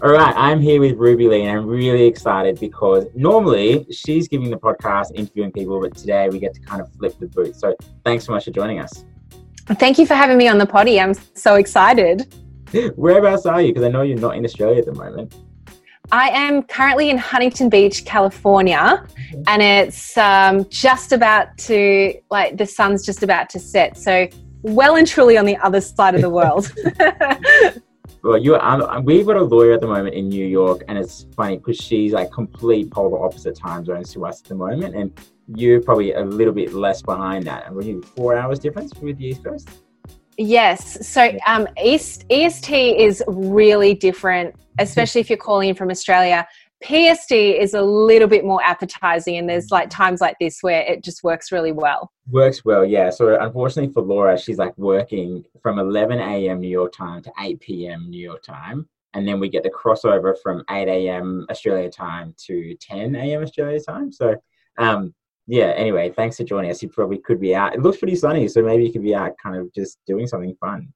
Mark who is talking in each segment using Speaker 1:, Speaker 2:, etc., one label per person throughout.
Speaker 1: All right, I'm here with Ruby Lee, and I'm really excited because normally she's giving the podcast, interviewing people, but today we get to kind of flip the booth. So thanks so much for joining us.
Speaker 2: Thank you for having me on the potty. I'm so excited.
Speaker 1: Whereabouts are you? Because I know you're not in Australia at the moment.
Speaker 2: I am currently in Huntington Beach, California, and it's um, just about to, like, the sun's just about to set. So, well and truly on the other side of the world.
Speaker 1: well, you um, we've got a lawyer at the moment in New York, and it's funny because she's like complete polar opposite time zones to us at the moment, and you're probably a little bit less behind that. And we're four hours difference with the East Coast.
Speaker 2: Yes. So um, East EST is really different, especially if you're calling in from Australia. PST is a little bit more appetizing, and there's like times like this where it just works really well.
Speaker 1: Works well, yeah. So unfortunately for Laura, she's like working from 11 a.m. New York time to 8 p.m. New York time, and then we get the crossover from 8 a.m. Australia time to 10 a.m. Australia time. So, um, yeah. Anyway, thanks for joining us. You probably could be out. It looks pretty sunny, so maybe you could be out, kind of just doing something fun.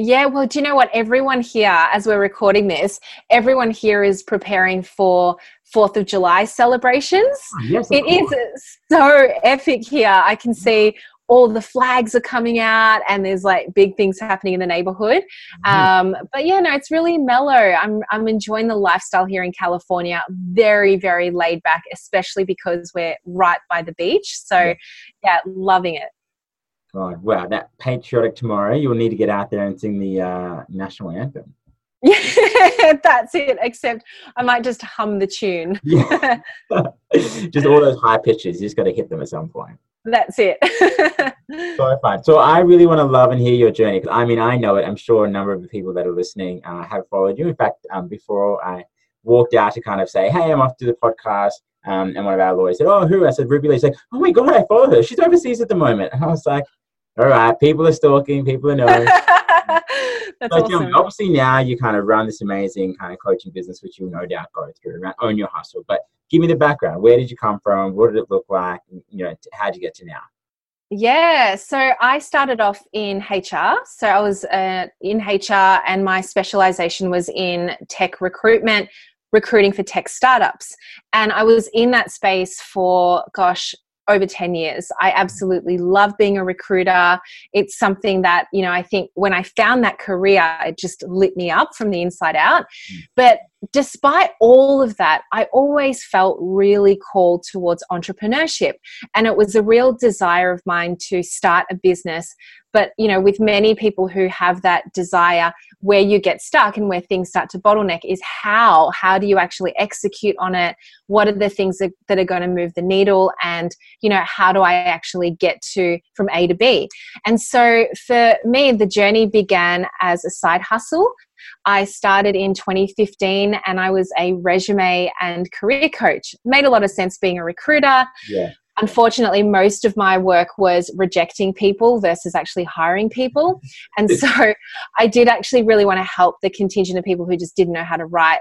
Speaker 2: Yeah, well, do you know what? Everyone here, as we're recording this, everyone here is preparing for Fourth of July celebrations.
Speaker 1: Oh, yes,
Speaker 2: it course. is so epic here. I can see all the flags are coming out and there's like big things happening in the neighborhood. Mm-hmm. Um, but yeah, no, it's really mellow. I'm, I'm enjoying the lifestyle here in California. Very, very laid back, especially because we're right by the beach. So yeah, yeah loving it.
Speaker 1: God, wow, that patriotic tomorrow, you'll need to get out there and sing the uh, national anthem.
Speaker 2: Yeah, that's it. Except I might just hum the tune.
Speaker 1: yeah. just all those high pitches, you just got to hit them at some point.
Speaker 2: That's it.
Speaker 1: so fun. So I really want to love and hear your journey. I mean, I know it. I'm sure a number of the people that are listening uh, have followed you. In fact, um, before I walked out to kind of say, "Hey, I'm off to the podcast," um, and one of our lawyers said, "Oh, who?" I said, "Ruby Lee." Like, "Oh my god, I follow her. She's overseas at the moment." And I was like, all right, people are stalking, people are knowing.
Speaker 2: That's awesome.
Speaker 1: obviously now you kind of run this amazing kind of coaching business, which you'll no doubt go through, right? Own your hustle. But give me the background. Where did you come from? What did it look like? You know, how did you get to now?
Speaker 2: Yeah, so I started off in HR. So I was uh, in HR, and my specialization was in tech recruitment, recruiting for tech startups. And I was in that space for, gosh, over 10 years. I absolutely love being a recruiter. It's something that, you know, I think when I found that career, it just lit me up from the inside out. Mm. But despite all of that, I always felt really called towards entrepreneurship. And it was a real desire of mine to start a business. But you know with many people who have that desire where you get stuck and where things start to bottleneck is how? How do you actually execute on it? What are the things that, that are going to move the needle? And you know how do i actually get to from a to b? And so for me the journey began as a side hustle I started in 2015 and I was a resume and career coach. Made a lot of sense being a recruiter.
Speaker 1: Yeah
Speaker 2: unfortunately, most of my work was rejecting people versus actually hiring people. And so I did actually really want to help the contingent of people who just didn't know how to write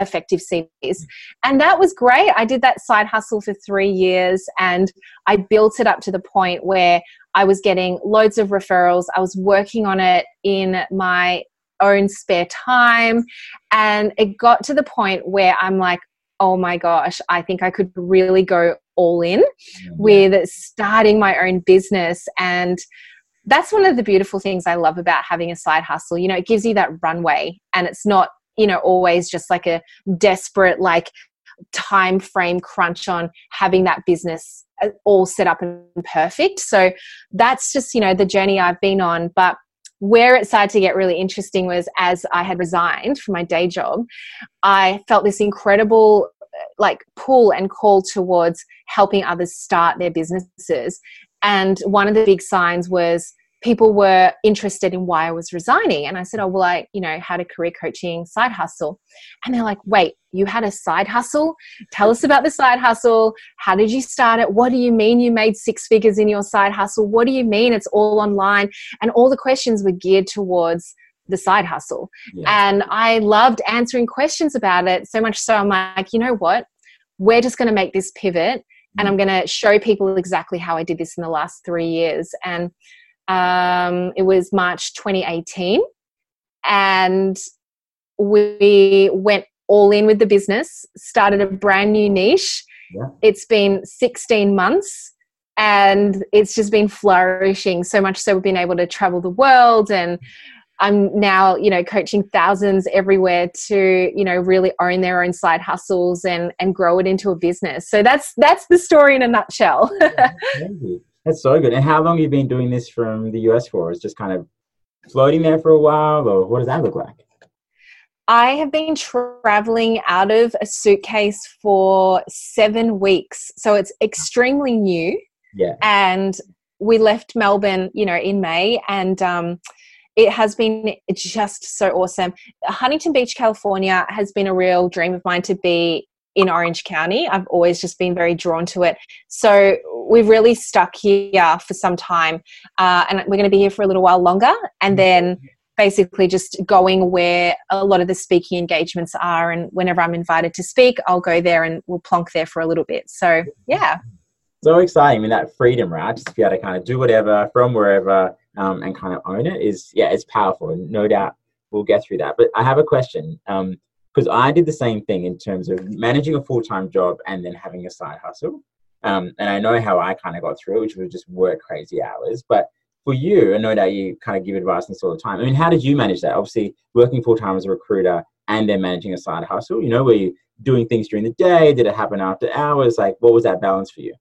Speaker 2: effective CVs. And that was great. I did that side hustle for three years and I built it up to the point where I was getting loads of referrals. I was working on it in my own spare time. And it got to the point where I'm like, oh my gosh, I think I could really go all in with starting my own business. And that's one of the beautiful things I love about having a side hustle. You know, it gives you that runway and it's not, you know, always just like a desperate, like, time frame crunch on having that business uh, all set up and perfect. So that's just, you know, the journey I've been on. But where it started to get really interesting was as I had resigned from my day job, I felt this incredible uh, like pull and call towards helping others start their businesses. And one of the big signs was people were interested in why I was resigning. And I said, Oh, well, I, you know, had a career coaching side hustle. And they're like, Wait, you had a side hustle? Tell us about the side hustle. How did you start it? What do you mean you made six figures in your side hustle? What do you mean it's all online? And all the questions were geared towards the side hustle. Yeah. And I loved answering questions about it so much so I'm like, you know what? We're just going to make this pivot and mm. I'm going to show people exactly how I did this in the last three years. And um, it was March 2018. And we went all in with the business, started a brand new niche.
Speaker 1: Yeah.
Speaker 2: It's been 16 months and it's just been flourishing so much so we've been able to travel the world and I'm now, you know, coaching thousands everywhere to, you know, really own their own side hustles and and grow it into a business. So that's that's the story in a nutshell.
Speaker 1: that's so good. And how long have you been doing this from the US for? It's just kind of floating there for a while, or what does that look like?
Speaker 2: I have been traveling out of a suitcase for seven weeks. So it's extremely new.
Speaker 1: Yeah.
Speaker 2: And we left Melbourne, you know, in May and um, it has been just so awesome. Huntington Beach, California has been a real dream of mine to be in Orange County. I've always just been very drawn to it. So we've really stuck here for some time uh, and we're going to be here for a little while longer. And then basically just going where a lot of the speaking engagements are and whenever i'm invited to speak i'll go there and we'll plonk there for a little bit so yeah
Speaker 1: so exciting i mean that freedom right just to be able to kind of do whatever from wherever um, and kind of own it is yeah it's powerful And no doubt we'll get through that but i have a question because i did the same thing in terms of managing a full-time job and then having a side hustle um, and i know how i kind of got through it which was just work crazy hours but for you, I know that you kind of give advice and all the time. I mean, how did you manage that? Obviously, working full time as a recruiter and then managing a side hustle. You know, were you doing things during the day? Did it happen after hours? Like, what was that balance for you?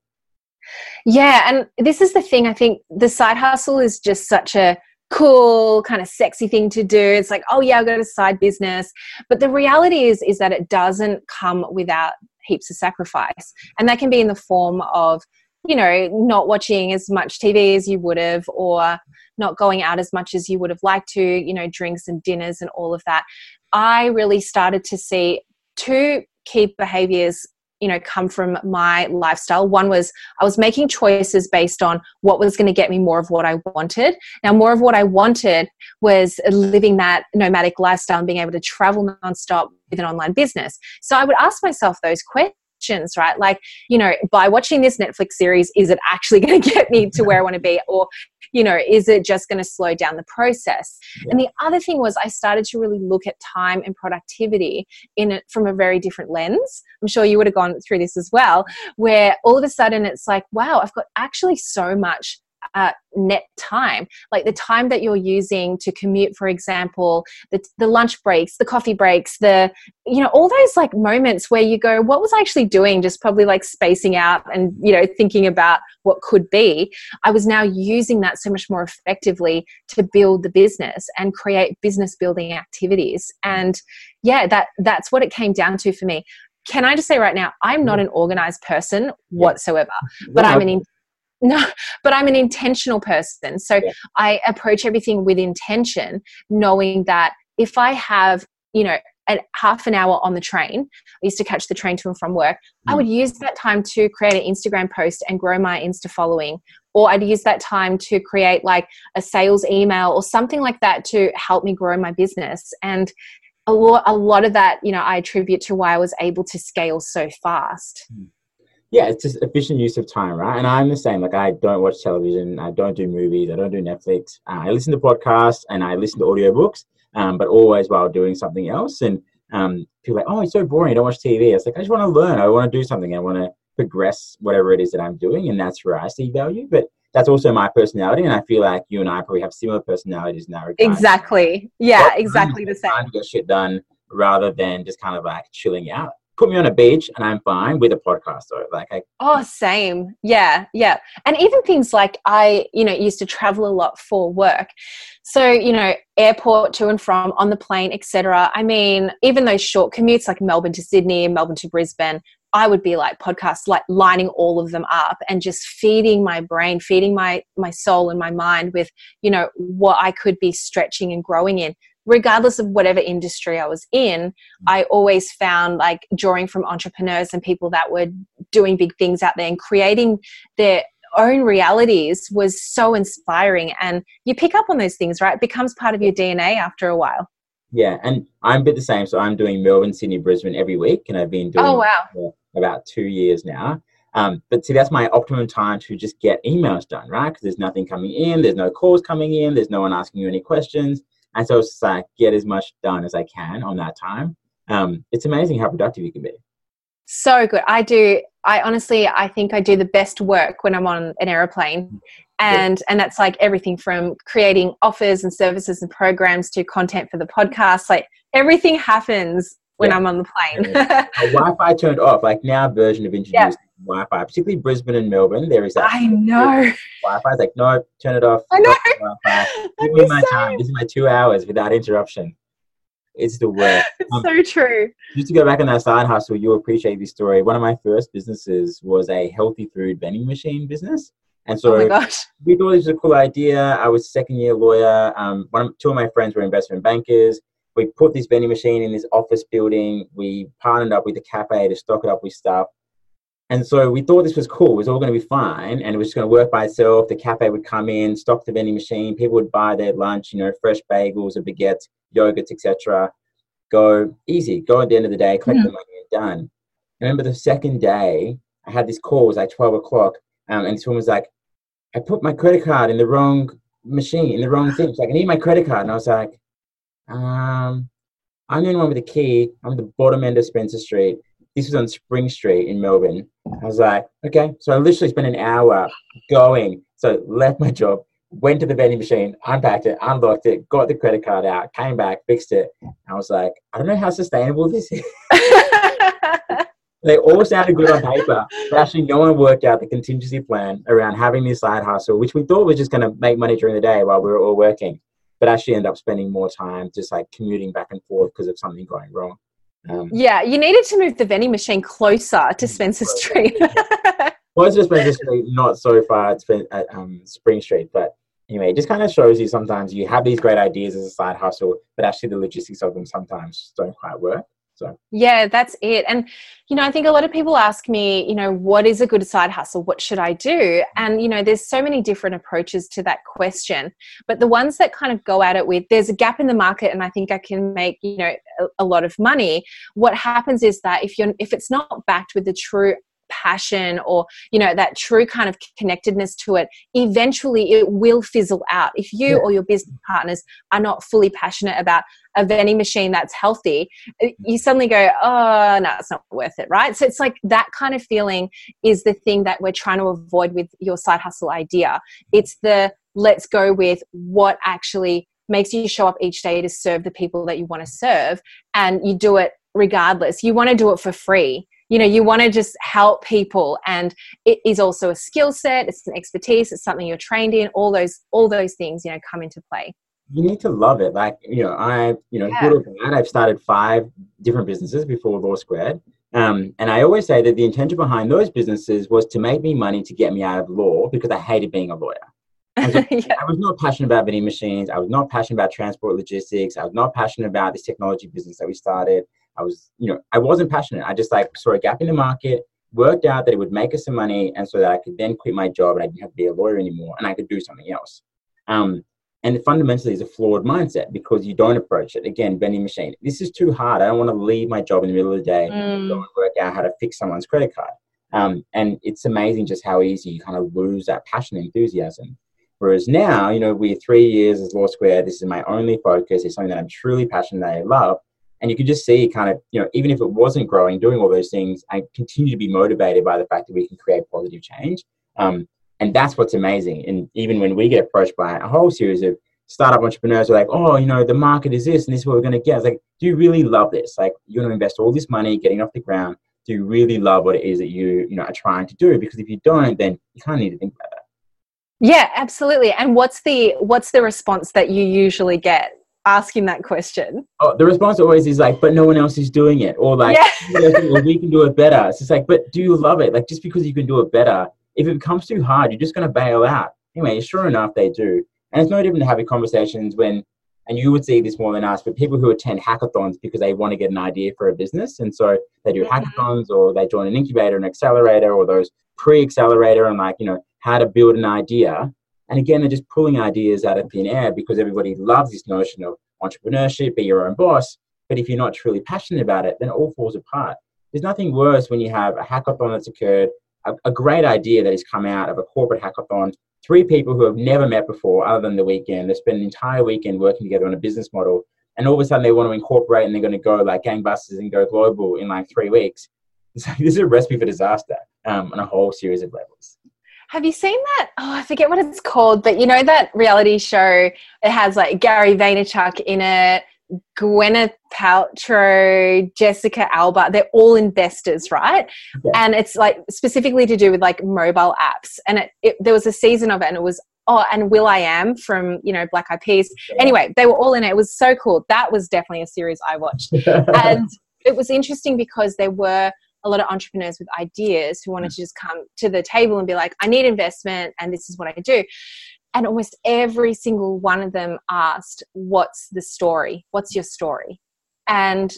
Speaker 2: Yeah, and this is the thing. I think the side hustle is just such a cool kind of sexy thing to do. It's like oh yeah i've got a side business. But the reality is is that it doesn't come without heaps of sacrifice. And that can be in the form of you know, not watching as much TV as you would have, or not going out as much as you would have liked to, you know, drinks and dinners and all of that. I really started to see two key behaviors you know come from my lifestyle. One was i was making choices based on what was going to get me more of what i wanted. Now more of what i wanted was living that nomadic lifestyle and being able to travel nonstop with an online business. So i would ask myself those questions questions, right? Like, you know, by watching this Netflix series, is it actually going to get me to where I want to be? Or, you know, is it just going to slow down the process? Yeah. And the other thing was, I started to really look at time and productivity in it from a very different lens. I'm sure you would have gone through this as well, where all of a sudden it's like, wow, I've got actually so much uh, net time. Like the time that you're using to commute for example the, the lunch breaks the coffee breaks the you know all those like moments where you go what was i actually doing? Just probably like spacing out and you know thinking about what could be. I was now using that so much more effectively to build the business and create business building activities. And yeah that that's what it came down to for me. Can I just say right now, I'm not an organized person whatsoever, but I'm an no but i'm an intentional person. So yeah. i approach everything with intention knowing that if i have you know a half an hour on the train i used to catch the train to and from work mm. i would use that time to create an instagram post and grow my insta following. Or i'd use that time to create like a sales email or something like that to help me grow my business. And a lot, a lot of that you know i attribute to why i was able to scale so fast. Mm
Speaker 1: yeah, it's just efficient use of time, right? And I'm the same. Like I don't watch television, I don't do movies, I don't do Netflix. Uh, I listen to podcasts and I listen to audiobooks, um, but always while doing something else. And um, people are like, oh, it's so boring. I don't watch TV. It's like I just want to learn. I want to do something. I want to progress whatever it is that I'm doing, and that's where I see value. But that's also my personality, and I feel like you and I probably have similar personalities in that regard.
Speaker 2: Exactly. Yeah, exactly the same.
Speaker 1: Time to get shit done rather than just kind of like chilling out put me on a beach and I'm fine with a podcast though. Like I
Speaker 2: Oh, same. Yeah, yeah. And even things like I, you know, used to travel a lot for work. So, you know, airport to and from on the plane, etc. I mean, even those short commutes like Melbourne to Sydney Melbourne to Brisbane, I would be like podcasts, like lining all of them up and just feeding my brain, feeding my my soul and my mind with, you know, what I could be stretching and growing in regardless of whatever industry I was in, mm. I always found like drawing from entrepreneurs and people that were doing big things out there and creating their own realities was so inspiring. And you pick up on those things, right? It becomes part of your DNA after a while.
Speaker 1: Yeah, and I'm a bit the same. So I'm doing Melbourne, Sydney, Brisbane every week, and I've been doing
Speaker 2: oh wow
Speaker 1: about two years now. Um, but see, that's my optimum time to just get emails done, right? Because there's nothing coming in, there's no calls coming in, there's no one asking you any questions And so it's like get as much done as I can on that time. Um, it's amazing how productive you can be.
Speaker 2: So good. I do. I honestly, I think I do the best work when I'm on an aeroplane, and yeah. and that's like everything from creating offers and services and programs to content for the podcast. Like everything happens when yeah. I'm on the plane.
Speaker 1: yeah. Wi-Fi turned off. Like now, version of introduced Wi-Fi, particularly Brisbane and Melbourne. There is that.
Speaker 2: I know.
Speaker 1: Wi-Fi is like no, turn it off.
Speaker 2: I know.
Speaker 1: Give me my time. This is my two hours without interruption. It's the worst.
Speaker 2: it's um, so true.
Speaker 1: Just to go back on that side hustle, you'll appreciate this story. One of my first businesses was a healthy food vending machine business. And so
Speaker 2: oh
Speaker 1: we thought it was a cool idea. I was second year lawyer. Um, one of, two of my friends were investment bankers. We put this vending machine in this office building. We partnered up with the cafe to stock it up with stuff. And so we thought this was cool. It was all going to be fine, and it was just going to work by itself. The cafe would come in, stock the vending machine. People would buy their lunch, you know, fresh bagels or baguettes, yogurts, etc. Go easy. Go at the end of the day, collect the money, and done. I remember the second day, I had this call. It was like twelve o'clock, um, and someone was like, "I put my credit card in the wrong machine, in the wrong thing." She's like, "I need my credit card," and I was like, "Um, I'm the only one with a key. I'm at the bottom end of Spencer Street." This was on Spring Street in Melbourne. I was like, okay. So I literally spent an hour going. So left my job, went to the vending machine, unpacked it, unlocked it, got the credit card out, came back, fixed it. I was like, I don't know how sustainable this is. they all sounded good on paper, but actually no one worked out the contingency plan around having this side hustle, which we thought was just going to make money during the day while we were all working, but actually end up spending more time just like commuting back and forth because of something going wrong.
Speaker 2: Um, yeah, you needed to move the vending machine closer to Spencer Street.
Speaker 1: closer to Spencer Street, not so far at, um, Spring Street. But anyway, it just kind of shows you sometimes you have these great ideas as a side hustle, but actually the logistics of them sometimes don't quite work. So
Speaker 2: yeah, that's it. And you know, I think a lot of people ask me, you know, what is a good side hustle? What should I do? And you know, there's so many different approaches to that question. But the ones that kind of go at it with there's a gap in the market and I think I can make, you know, a, a lot of money. What happens is that if you're if it's not backed with the true passion or you know that true kind of connectedness to it eventually it will fizzle out. If you yeah. or your business partners are not fully passionate about a vending machine that's healthy uh, you suddenly go oh no it's not worth it right? So it's like that kind of feeling is the thing that we're trying to avoid with your side hustle idea. It's the let's go with what actually makes you show up each day to serve the people that you want to serve and you do it regardless. You want to do it for free you know you want to just help people and it is also a skill set it's an expertise it's something you're trained in all those all those things you know come into play
Speaker 1: you need to love it like you know i you know yeah. good or bad i've started five different businesses before law squared um, and i always say that the intention behind those businesses was to make me money to get me out of law because i hated being a lawyer I was, yeah. I was not passionate about vending machines. I was not passionate about transport logistics. I was not passionate about this technology business that we started. I was, you know, I wasn't passionate. I just like saw a gap in the market, worked out that it would make us some money, and so that I could then quit my job and I didn't have to be a lawyer anymore, and I could do something else. Um, and fundamentally, is a flawed mindset because you don't approach it. Again, vending machine. This is too hard. I don't want to leave my job in the middle of the day mm. and go and work out how to fix someone's credit card. Um, and it's amazing just how easy you kind of lose that passion and enthusiasm. Whereas now, you know, we're three years as Law Squared. This is my only focus. It's something that I'm truly passionate that I love. And you can just see kind of, you know, even if it wasn't growing, doing all those things, I continue to be motivated by the fact that we can create positive change. Um, and that's what's amazing. And even when we get approached by a whole series of startup entrepreneurs are like, oh, you know, the market is this and this is what we're going to get. It's like, do you really love this? Like, you're going to invest all this money getting off the ground. Do you really love what it is that you, you know, are trying to do? Because if you don't, then you kind of need to think about that.
Speaker 2: Yeah, absolutely. And what's the what's the response that you usually get asking that question?
Speaker 1: Oh, the response always is like, but no one else is doing it. Or like, yeah. well, we can do it better. It's just like, but do you love it? Like, just because you can do it better, if it becomes too hard, you're just going to bail out. Anyway, sure enough, they do. And it's no different to having conversations when, and you would see this more than us, but people who attend hackathons because they want to get an idea for a business. And so they do mm-hmm. hackathons or they join an incubator, an accelerator, or those pre accelerator and like, you know, how to build an idea and again, they're just pulling ideas out of thin air because everybody loves this notion of entrepreneurship, be your own boss. But if you're not truly passionate about it, then it all falls apart. There's nothing worse when you have a hackathon that's occurred, a, a great idea that has come out of a corporate hackathon, three people who have never met before, other than the weekend. They spend an entire weekend working together on a business model, and all of a sudden they want to incorporate and they're going to go like gangbusters and go global in like three weeks. Like, this is a recipe for disaster um, on a whole series of levels.
Speaker 2: Have you seen that? Oh, I forget what it's called, but you know that reality show? It has like Gary Vaynerchuk in it, Gwyneth Paltrow, Jessica Alba. They're all investors, right? Yeah. And it's like specifically to do with like mobile apps. And it, it, there was a season of it, and it was oh, and will.i.am from you know Black Eyed Peas. Yeah. Anyway, they were all in it. It was so cool. That was definitely a series I watched, and it was interesting because there were a lot of entrepreneurs with ideas who wanted mm. to just come to the table and be like, I need investment, and this is what I do. And almost every single one of them asked what's the story? What's your story? And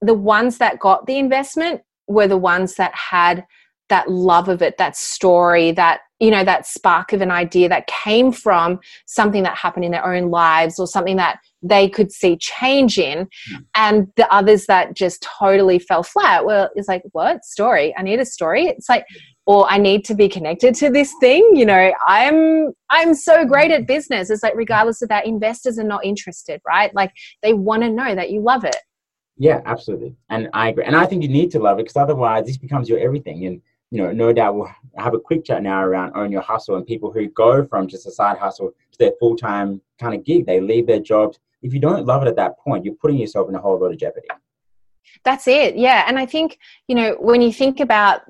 Speaker 2: the ones that got the investment were the ones that had that love of it that story that you know that spark of an idea that came from something that happened in their own lives or something that they could see change in hmm. and the others that just totally fell flat well it's like what story i need a story it's like or I need to be connected to this thing. You know, I'm I'm so great at business. It's like regardless of that, investors are not interested, right? Like they want to know that you love it.
Speaker 1: Yeah, absolutely. And I agree. And I think you need to love it because otherwise this becomes your everything. And you know, no doubt we'll have a quick chat now around own your hustle and people who go from just a side hustle to their full time kind of gig. They leave their jobs. If you don't love it at that point, you're putting yourself in a whole lot of jeopardy.
Speaker 2: That's it. Yeah. And I think, you know, when you think about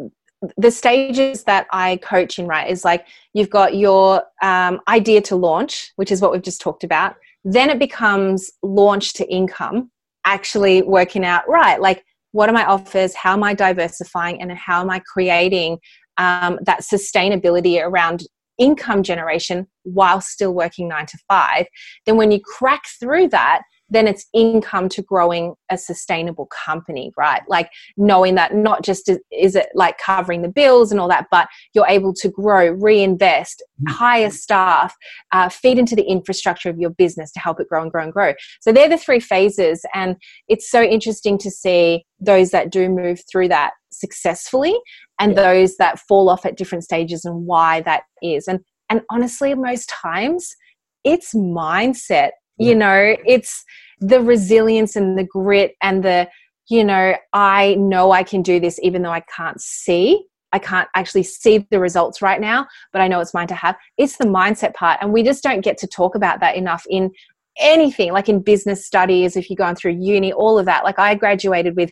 Speaker 2: the stages that I coach in, right, is like you've got your um, idea to launch, which is what we've just talked about. Then it becomes launch to income, actually working out, right, like what are my offers? How am I diversifying? And how am I creating um, that sustainability around income generation while still working nine to five? Then when you crack through that, then it's income to growing a sustainable company, right? Like knowing that not just is it like covering the bills and all that, but you're able to grow, reinvest, mm-hmm. hire staff, uh, feed into the infrastructure of your business to help it grow and grow and grow. So they're the three phases. And it's so interesting to see those that do move through that successfully and yeah. those that fall off at different stages and why that is. And and honestly, most times it's mindset you know it's the resilience and the grit and the you know i know i can do this even though i can't see. I can't actually see the results right now but i know it's mine to have. It's the mindset part and we just don't get to talk about that enough in anything like in business studies if you're going through uni all of that. Like i graduated with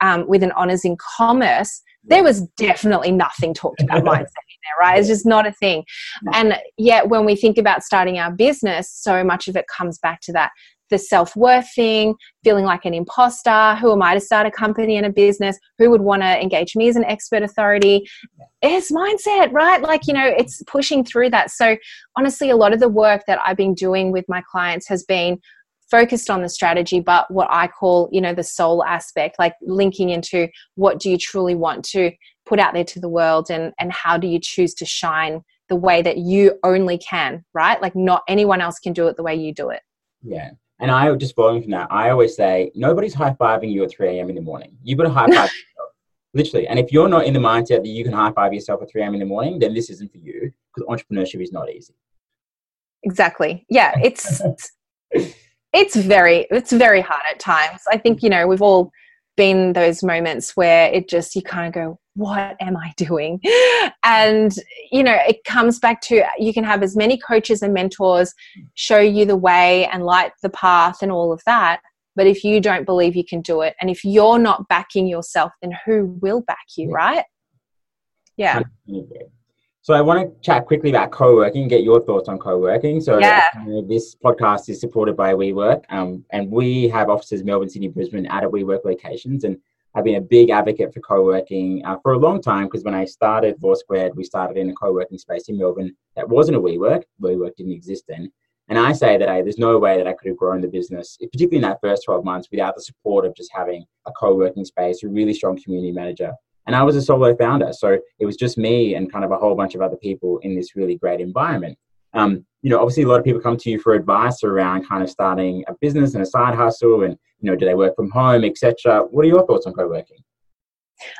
Speaker 2: um, with an honors in commerce. There was definitely nothing talked about mindset. in there, right? It's just not a thing. And yet, when we think about starting our business, so much of it comes back to that the self worth thing, feeling like an imposter. Who am I to start a company and a business? Who would want to engage me as an expert authority? It's mindset, right? Like, you know, it's pushing through that. So, honestly, a lot of the work that I've been doing with my clients has been focused on the strategy but what i call you know the soul aspect like linking into what do you truly want to put out there to the world and and how do you choose to shine the way that you only can right? Like not anyone else can do it the way you do it.
Speaker 1: Yeah. And i just following from that i always say nobody's high-fiving you at 3 a.m in the morning. You've got to high-five yourself. Literally. And if you're not in the mindset that you can high-five yourself at 3 a.m in the morning then this isn't for you because entrepreneurship is not easy.
Speaker 2: Exactly. Yeah it's it's very it's very hard at times. I think you know we've all been those moments where it just you kind of go what am i doing? And you know it comes back to you can have as many coaches and mentors show you the way and light the path and all of that but if you don't believe you can do it and if you're not backing yourself then who will back you right? Yeah
Speaker 1: so I want to chat quickly about co-working, get your thoughts on co-working. So yeah. Uh, this podcast is supported by WeWork, um, and we have offices in Melbourne, Sydney, Brisbane at a WeWork locations, and I've been a big advocate for co-working uh, for a long time because when I started Four Squared, we started in a co-working space in Melbourne that wasn't a WeWork. WeWork didn't exist then. And I say that I, there's no way that I could have grown the business, particularly in that first 12 months, without the support of just having a co-working space, a really strong community manager, and I was a solo founder. So it was just me and kind of a whole bunch of other people in this really great environment. Um, you know, obviously a lot of people come to you for advice around kind of starting a business and a side hustle and, you know, do they work from home, etc. What are your thoughts on co-working?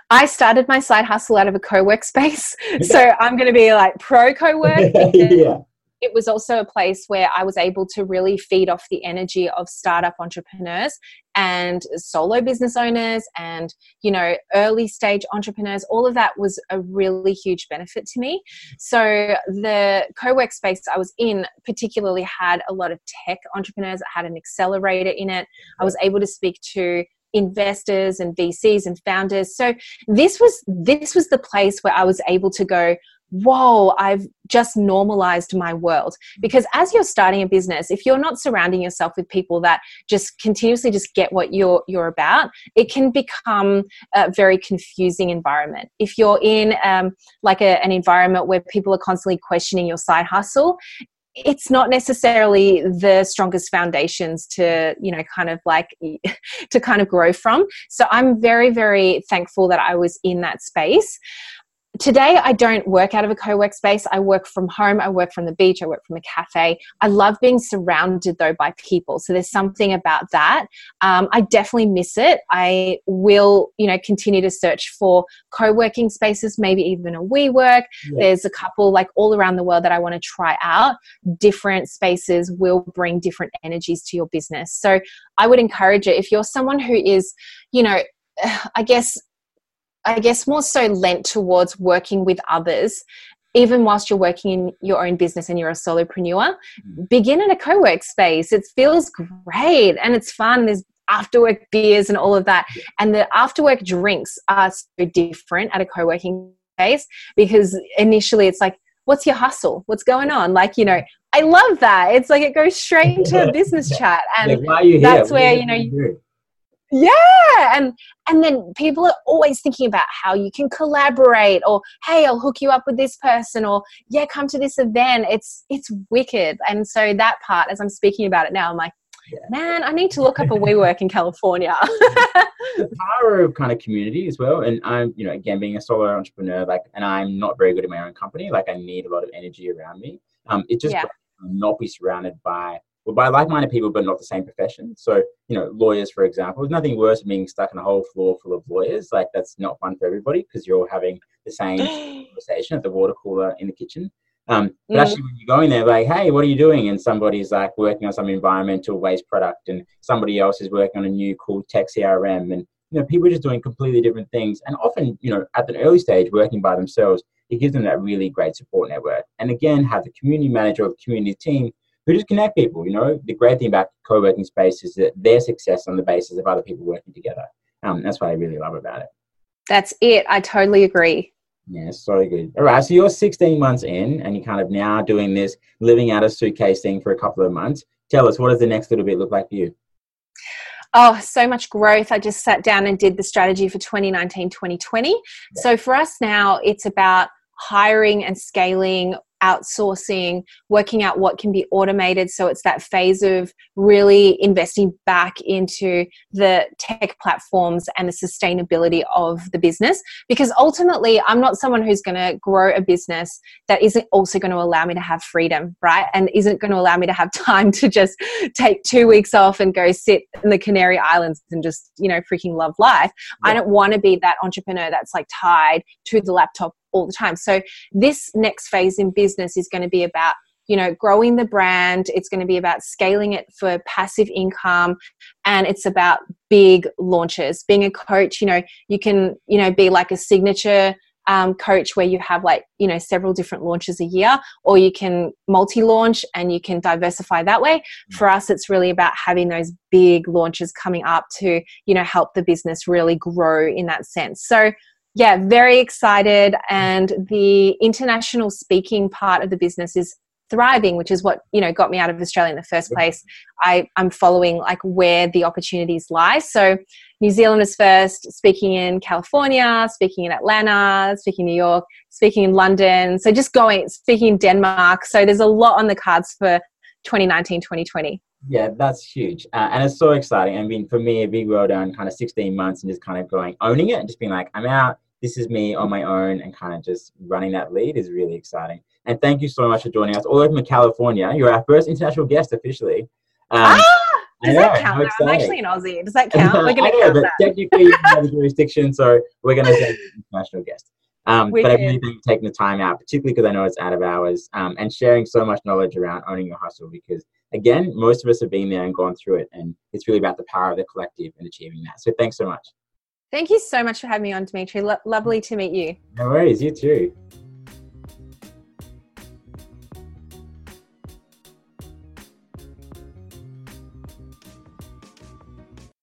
Speaker 2: I started my side hustle out of a co-work space. so I'm going to be like pro co-work. yeah it was also a place where I was able to really feed off the energy of startup entrepreneurs and solo business owners and you know early stage entrepreneurs. All of that was a really huge benefit to me. So the co-work space i was in particularly had a lot of tech entrepreneurs that had an accelerator in it. I was able to speak to investors and VCs and founders. So this was this was the place where I was able to go, whoa, I've just normalized my world. Because as you're starting a business, if you're not surrounding yourself with people that just continuously just get what you're you're about, it can become a very confusing environment. If you're in um, like a, an environment where people are constantly questioning your side hustle, it's not necessarily the strongest foundations to you know kind of like to kind of grow from so i'm very very thankful that i was in that space today I don't work out of a co-work space. I work from home. I work from the beach. I work from a cafe. I love being surrounded though by people. So there's something about that. Um, I definitely miss it. I will, you know, continue to search for co-working spaces, maybe even a WeWork. Yeah. There's a couple like all around the world that I want to try out. Different spaces will bring different energies to your business. So I would encourage it if you're someone who is, you know, I guess I guess more so lent towards working with others even whilst you're working in your own business and you're a solopreneur, mm-hmm. begin in a co-work space. It feels great and it's fun. There's after work beers and all of that. And the after work drinks are so different at a co-working space because initially it's like, what's your hustle? What's going on? Like, you know, I love that. It's like it goes straight into a business chat. And that's where, you know, you, yeah and and then people are always thinking about how you can collaborate or hey i'll hook you up with this person or yeah come to this event. It's it's wicked. And so that part as i'm speaking about it now i'm like yeah. man i need to look up a WeWork in california.
Speaker 1: The power of kind of community as well. And i'm you know again being a solo entrepreneur like and i'm not very good in my own company like i need a lot of energy around me. Um it just yeah. not be surrounded by well, by like-minded people, but not the same profession. So, you know, lawyers, for example, there's nothing worse than being stuck in a whole floor full of lawyers. Like that's not fun for everybody because you're all having the same conversation at the water cooler in the kitchen. Um, but mm. actually, when you go in there, like, hey, what are you doing? And somebody's like working on some environmental waste product, and somebody else is working on a new cool tech CRM, and you know, people are just doing completely different things. And often, you know, at an early stage, working by themselves, it gives them that really great support network. And again, have the community manager or the community team who just connect people. You know, the great thing about co-working space is that their success on the basis of other people working together. Um, that's what I really love about it.
Speaker 2: That's it. I totally agree.
Speaker 1: Yeah, so good. All right, so you're 16 months in, and you're kind of now doing this living out a suitcase thing for a couple of months. Tell us, what does the next little bit look like for you?
Speaker 2: Oh, so much growth. I just sat down and did the strategy for 2019 2020. Yeah. So for us now, it's about hiring and scaling outsourcing, working out what can be automated. So it's that phase of really investing back into the tech platforms and the sustainability of the business. Because ultimately, I'm not someone who's going to grow a business that isn't also going to allow me to have freedom, right? And isn't going to allow me to have time to just take two weeks off and go sit in the Canary Islands and just, you know, freaking love life. Yeah. I don't want to be that entrepreneur that's like tied to the laptop all the time. So this next phase in business is going to be about you know growing the brand. It's going to be about scaling it for passive income and it's about big launches. Being a coach you know you can you know be like a signature um, coach where you have like you know several different launches a year or you can multi-launch and you can diversify that way. For us it's really about having those big launches coming up to you know help the business really grow in that sense. So yeah, very excited. And the international speaking part of the business is thriving, which is what you know got me out of Australia in the first place. I, I'm following like where the opportunities lie. So New Zealand is first, speaking in California, speaking in Atlanta, speaking in New York, speaking in London. So just going, speaking in Denmark. So there's a lot on the cards for 2019, 2020.
Speaker 1: Yeah, that's huge. Uh, and it's so exciting. I mean, for me, a big roll down kind of 16 months and just kind of going, owning it and just being like, I'm out this is me on my own and kind of just running that lead is really exciting. And thank you so much for joining us all over from California. You're our first international guest officially. Um, ah!
Speaker 2: Does that count? I'm actually an Aussie. Does that count? We're going to count that.
Speaker 1: Technically, you have a jurisdiction, so we're going to say international guest. Um, but I really thank you taking the time out, particularly because I know it's out of hours, um, and sharing so much knowledge around owning your hustle. Because again, most of us have been there and gone through it, and it's really about the power of the collective and achieving that. So thanks so much.
Speaker 2: Thank you so much for having me on, Dimitri. Lo- lovely to meet you.
Speaker 1: No worries. You too.